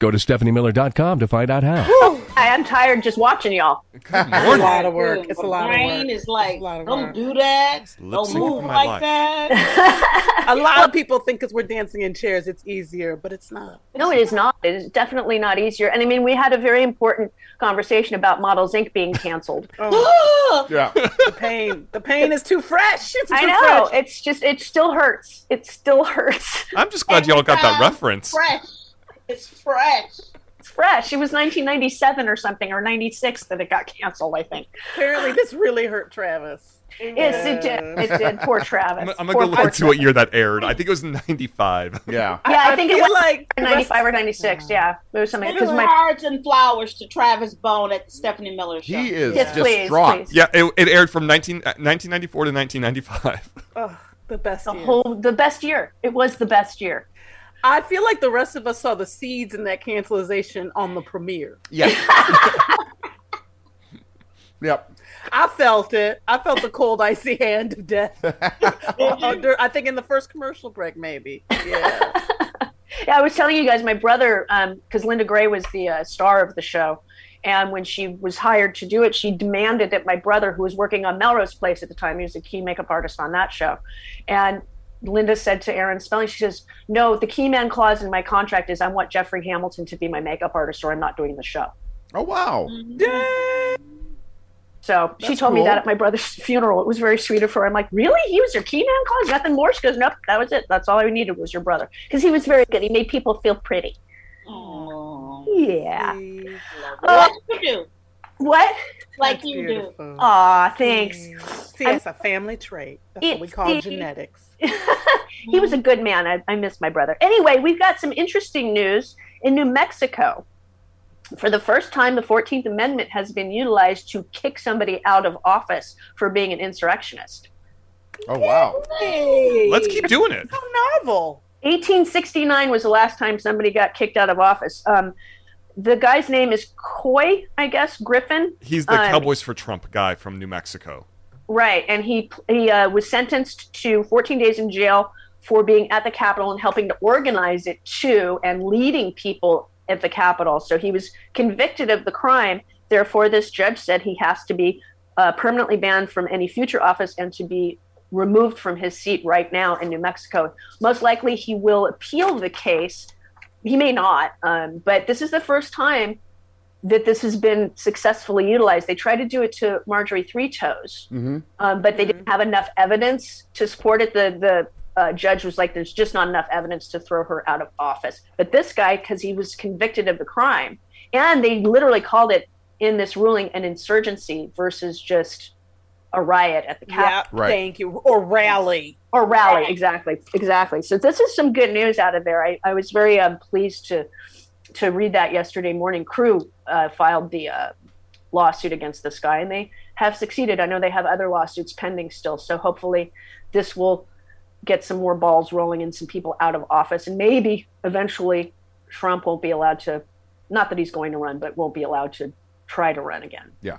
Go to StephanieMiller.com to find out how. I am tired just watching y'all. It's a lot of work. It's a lot of brain is like, It's a lot of don't do that. lip Don't move like life. that. A lot of people think because we're dancing in chairs, it's easier, but it's not. No, it is not. It is definitely not easier. And I mean, we had a very important conversation about Models Inc. being canceled. Oh, Yeah. the pain. The pain is too fresh. It's I know. fresh. It's just, it still hurts. It still hurts. I'm just glad y'all got that um, reference. Fresh. It's fresh. It's fresh. It was 1997 or something, or 96 that it got canceled, I think. Apparently, this really hurt Travis. Yes, it did. It did. Poor Travis. I'm, I'm gonna Poor, go look poor into what year that aired. I think it was 95. Yeah. Yeah, I, think it was like 95 or 96. Yeah, it was something. Send Because my hearts and flowers to Travis Bone at the Stephanie Miller show. He is Yes, please, distraught. please. Yeah, it, it aired from 19, uh, 1994 to 1995. Oh, the best. the year. whole, the best year. It was the best year. I feel like the rest of us saw the seeds in that cancelization on the premiere. Yeah. yep. I felt it. I felt the cold, icy hand of death. Under, I think in the first commercial break, maybe. Yeah. Yeah, I was telling you guys, my brother, because Linda Gray was the uh, star of the show, and when she was hired to do it, she demanded that my brother, who was working on Melrose Place at the time, he was a key makeup artist on that show, and Linda said to Aaron Spelling, she says, "No, the key man clause in my contract is I want Jeffrey Hamilton to be my makeup artist, or I'm not doing the show." Oh wow. Mm-hmm. So she That's told me that at my brother's funeral. It was very sweet of her. I'm like, really? He was your key man clause? Nothing more? She goes, nope, that was it. That's all I needed was your brother. Because he was very good. He made people feel pretty. Aw. Yeah. See, Like oh. you do. What? Like that's you do. beautiful. Aw, thanks. See, it's a family trait. That's what we call the- genetics. he was a good man. I, I miss my brother. Anyway, we've got some interesting news in New Mexico. For the first time, the 14th Amendment has been utilized to kick somebody out of office for being an insurrectionist. Oh wow. Hey, Let's keep doing it. so novel. 1869 was the last time somebody got kicked out of office. Um, the guy's name is Couy, I guess, Griffin. He's the Um, Cowboys for Trump guy from New Mexico. Right, and he he uh, was sentenced to 14 days in jail for being at the Capitol and helping to organize it too, and leading people at the Capitol. So he was convicted of the crime. Therefore, this judge said he has to be uh, permanently banned from any future office and to be removed from his seat right now in New Mexico. Most likely, he will appeal the case. He may not, um, but this is the first time that this has been successfully utilized. They tried to do it to Marjorie Three Toes, Mm-hmm. um, but they didn't have enough evidence to support it. The the uh, judge was like, "There's just not enough evidence to throw her out of office." But this guy, because he was convicted of the crime, and they literally called it in this ruling an insurgency versus just a riot at the Yeah, Right. thank you. Or rally. or rally. Exactly, exactly. So this is some good news out of there. I, I was very um, pleased to to read that yesterday morning. Crew uh, filed the uh, lawsuit against this guy, and they have succeeded. I know they have other lawsuits pending still. So hopefully, this will get some more balls rolling and some people out of office, and maybe eventually Trump won't be allowed to. Not that he's going to run, but won't be allowed to try to run again. Yeah.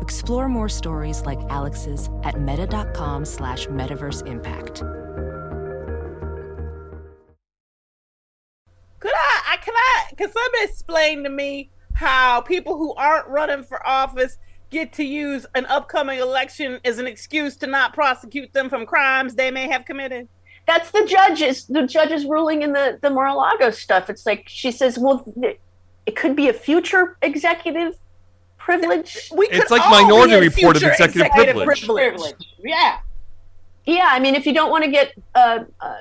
Explore more stories like Alex's at meta.com slash metaverse impact. Could I, I can I can somebody explain to me how people who aren't running for office get to use an upcoming election as an excuse to not prosecute them from crimes they may have committed? That's the judges. The judges ruling in the the Mar-a-Lago stuff. It's like she says, well, th- it could be a future executive privilege. We It's could like all Minority be Report of future executive privilege. Privilege. Yeah. Yeah, I mean, if you don't want to get uh, uh,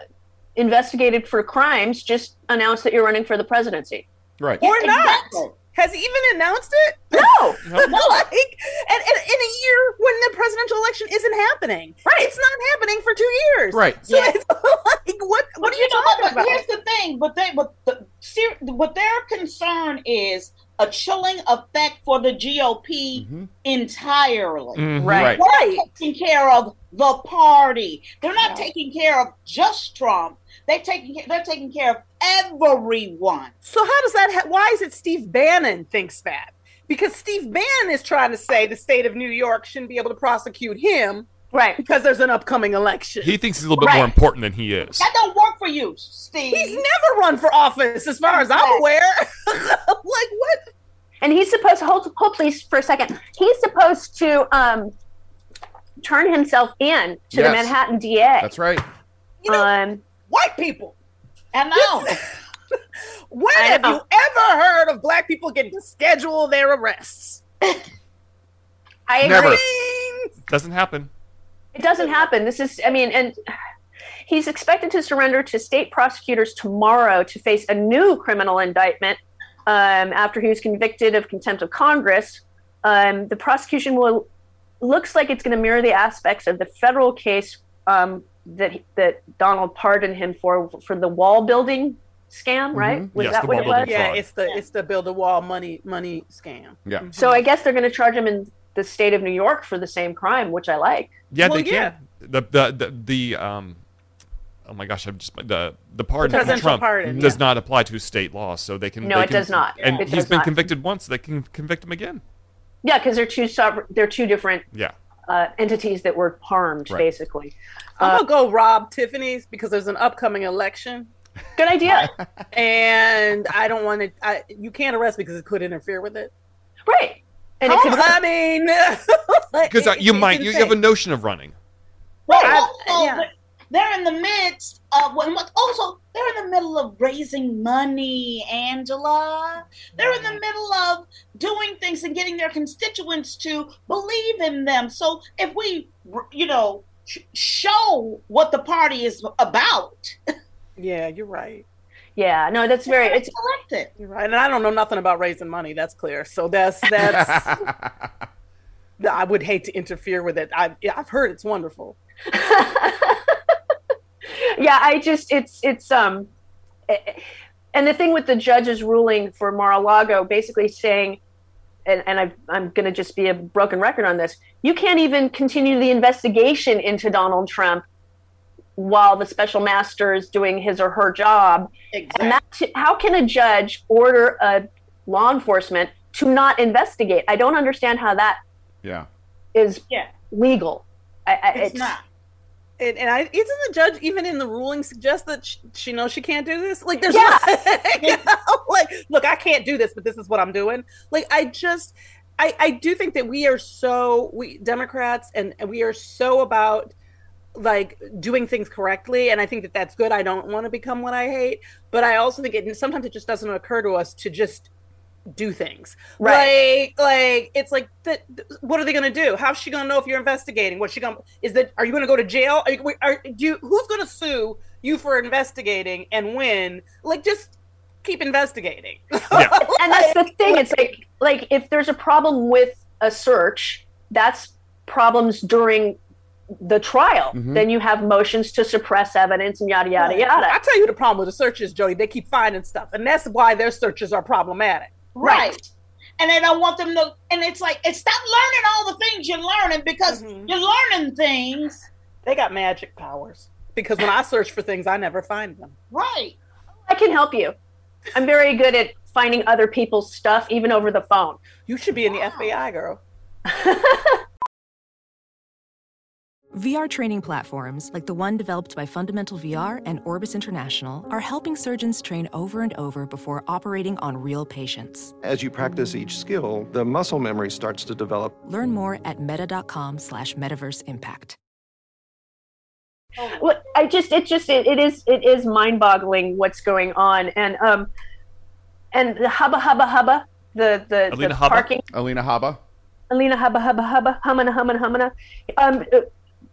investigated for crimes, just announce that you're running for the presidency. Right. Or not. Exactly. Has he even announced it? No. no. like, and, and in a year when the presidential election isn't happening, Right. It's not happening for two years, Right. So Yeah. it's like, what? What are you know, talking but about? Here's the thing, but they, but the, ser- what their concern is a chilling effect for the GOP Mhm. entirely. Mhm. Right. Right. They're taking care of the party. They're not Yeah. taking care of just Trump. They're taking they're taking care of everyone. So how does that? Ha- why is it Steve Bannon thinks that? Because Steve Bannon is trying to say the state of New York shouldn't be able to prosecute him Right. because there's an upcoming election. He thinks he's a little bit more important than he is. That don't work for you, Steve. He's never run for office, as far as I'm aware. like what? And he's supposed to hold, hold please for a second. He's supposed to um, turn himself in to the Manhattan DA. That's right. You know, um, white people. I know. When I have you ever heard of black people getting to schedule their arrests? I agree. Never. Doesn't happen. It doesn't happen. This is, I mean, and he's expected to surrender to state prosecutors tomorrow to face a new criminal indictment um, after he was convicted of contempt of Congress. Um, the prosecution will looks like it's going to mirror the aspects of the federal case um, that that Donald pardoned him for for the wall building scam, right? Was Yes, that the what wall it was? building Yeah, fraud. it's the it's the build a wall money money scam. Yeah. So I guess they're going to charge him in the state of New York for the same crime, which I like. Yeah, Well, they yeah. can. The, the the the um. Oh my gosh! I'm just the the pardon The from presidential Trump pardon, does yeah. not apply to state law, so they can. No, they it can- does not. And It he's does been not. convicted once. They can convict him again. Yeah, because they're two sovereign, they're two different Yeah. uh, entities that were harmed, Right. basically. I'm Uh, gonna go rob Tiffany's because there's an upcoming election, good idea, and I don't want to. I, you can't arrest because it could interfere with it. right? And it could, I mean, Because uh, it- you might you have a notion of running. Well, I- also, yeah. They're- they're in the midst of when also they're in the middle of raising money, Angela. They're in the middle of doing things and getting their constituents to believe in them. So if we, you know, show what the party is about, Yeah, you're right. yeah, no, that's very. It's elected. You're right, and I don't know nothing about raising money. That's clear. So that's that's. I would hate to interfere with it. I, yeah, I've heard it's wonderful. yeah, I just it's it's um, eh, And the thing with the judge's ruling for Mar-a-Lago, basically saying, and, and I, I'm going to just be a broken record on this, you can't even continue the investigation into Donald Trump while the special master is doing his or her job. Exactly. And that, how can a judge order a law enforcement to not investigate? I don't understand how that Yeah. is Yeah. legal. I, I, It's not. And, and I isn't the judge even in the ruling suggest that she, she knows she can't do this? Like, there's Yeah. you know, like, look, I can't do this, but this is what I'm doing. Like, I just, I, I do think that we are so we Democrats and, and we are so about like doing things correctly, and I think that that's good. I don't want to become what I hate, but I also think it sometimes it just doesn't occur to us to just do things Right. like like it's like that what are they going to do how's she going to know if you're investigating what's she going to is that are you going to go to jail are you, are, do you who's going to sue you for investigating and when like just keep investigating and that's the thing. It's like like if there's a problem with a search, that's problems during the trial. Mhm. Then you have motions to suppress evidence and yada yada yada. i tell you the problem with the searches jody they keep finding stuff and that's why their searches are problematic Right. And they don't want them to, and it's like, it's stop learning all the things you're learning because Mm-hmm. you're learning things. they got magic powers because when i search for things i never find them Right. I can help you. I'm very good at finding other people's stuff, even over the phone. You should be in the FBI, girl. VR training platforms, like the one developed by Fundamental VR and Orbis International, are helping surgeons train over and over before operating on real patients. As you practice each skill, the muscle memory starts to develop. Learn more at meta.com slash metaverse impact. Well, I just it just it, it is it is mind boggling what's going on and um and the hubba hubba hubba the the, Alina the Hubba? parking Alina Habba. Alina hubba hubba hubba humana humana humana um uh,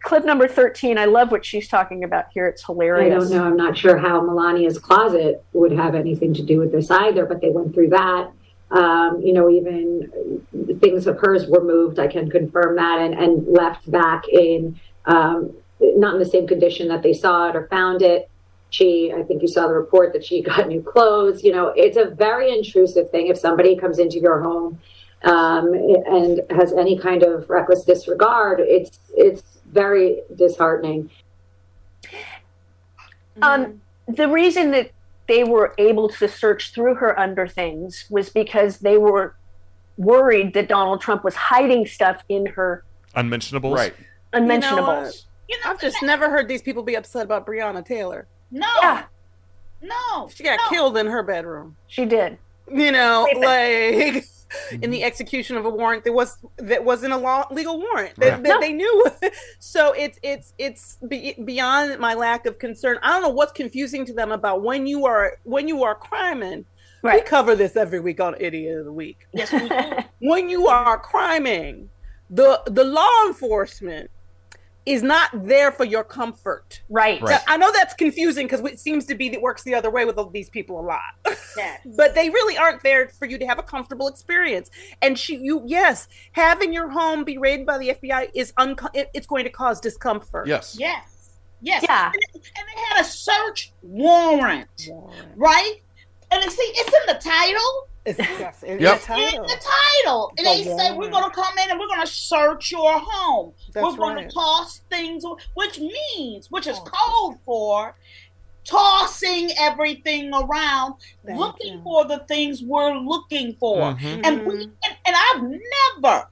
clip number 13 I love what she's talking about here it's hilarious. I don't know. I'm not sure how Melania's closet would have anything to do with this either, but they went through that. Um, you know, even things of hers were moved. I can confirm that and, and left back in um, not in the same condition that they saw it or found it. She, I think you saw the report that she got new clothes. You know, it's a very intrusive thing. If somebody comes into your home um, and has any kind of reckless disregard, it's it's very disheartening. Um, the reason that they were able to search through her under things was because they were worried that Donald Trump was hiding stuff in her Unmentionables. Right. unmentionables. I've just never heard these people be upset about Breonna Taylor. No. Yeah. No. She got killed in her bedroom. She did. You know, Rapist. like Mm-hmm. in the execution of a warrant that was that wasn't a law, legal warrant that, Right. that they knew. so it's it's it's be, beyond my lack of concern. I don't know what's confusing to them about when you are when you are criming. We cover this every week on Idiot of the Week. Yes, we do. when you are criming, the the law enforcement is not there for your comfort. Right. Now, I know that's confusing because it seems to be that works the other way with all these people a lot. but they really aren't there for you to have a comfortable experience. And she, you, yes, having your home be raided by the FBI is unco- it- it's going to cause discomfort. Yes. Yes. Yes. Yeah. And, and they had a search warrant, right? And see, it's in the title. It's, yes, in Yep. the title. In the title. And The they say, we're going to come in and we're going to search your home. That's we're going right. to toss things, which means, which is code for tossing everything around, Thank looking you. for the things we're looking for. Mhm. And we and, and I've never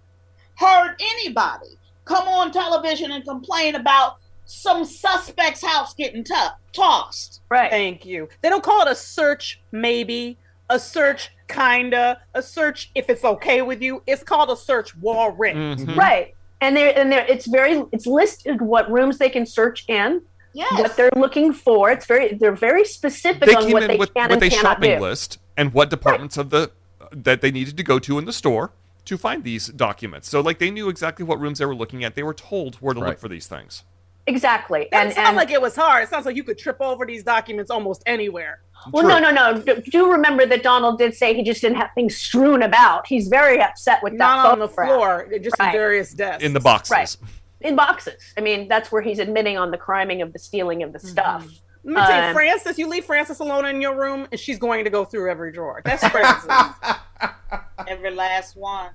heard anybody come on television and complain about some suspect's house getting to- tossed. Right. Thank you. They don't call it a search, maybe, a search, kinda, a search if it's okay with you. It's called a search warrant. Mhm. Right. And they're and they're it's very it's listed what rooms they can search in, Yes. what they're looking for. It's very they're very specific They on came what in they with, can with and a cannot shopping do. list and what departments of the that they needed to go to in the store to find these documents. So like they knew exactly what rooms they were looking at. They were told where to Right. look for these things. Exactly. That and sounds and like it was hard. It sounds like you could trip over these documents almost anywhere. Well, no, no, no. D- Do remember that Donald did say he just didn't have things strewn about. He's very upset with that Not on the floor, just Right. in various desks. In the boxes. Right. in boxes. I mean, that's where he's admitting on the criming of the stealing of the Mm-hmm. stuff. Let me tell you, Um, Frances, you leave Frances alone in your room, and she's going to go through every drawer. That's Frances. Every last one.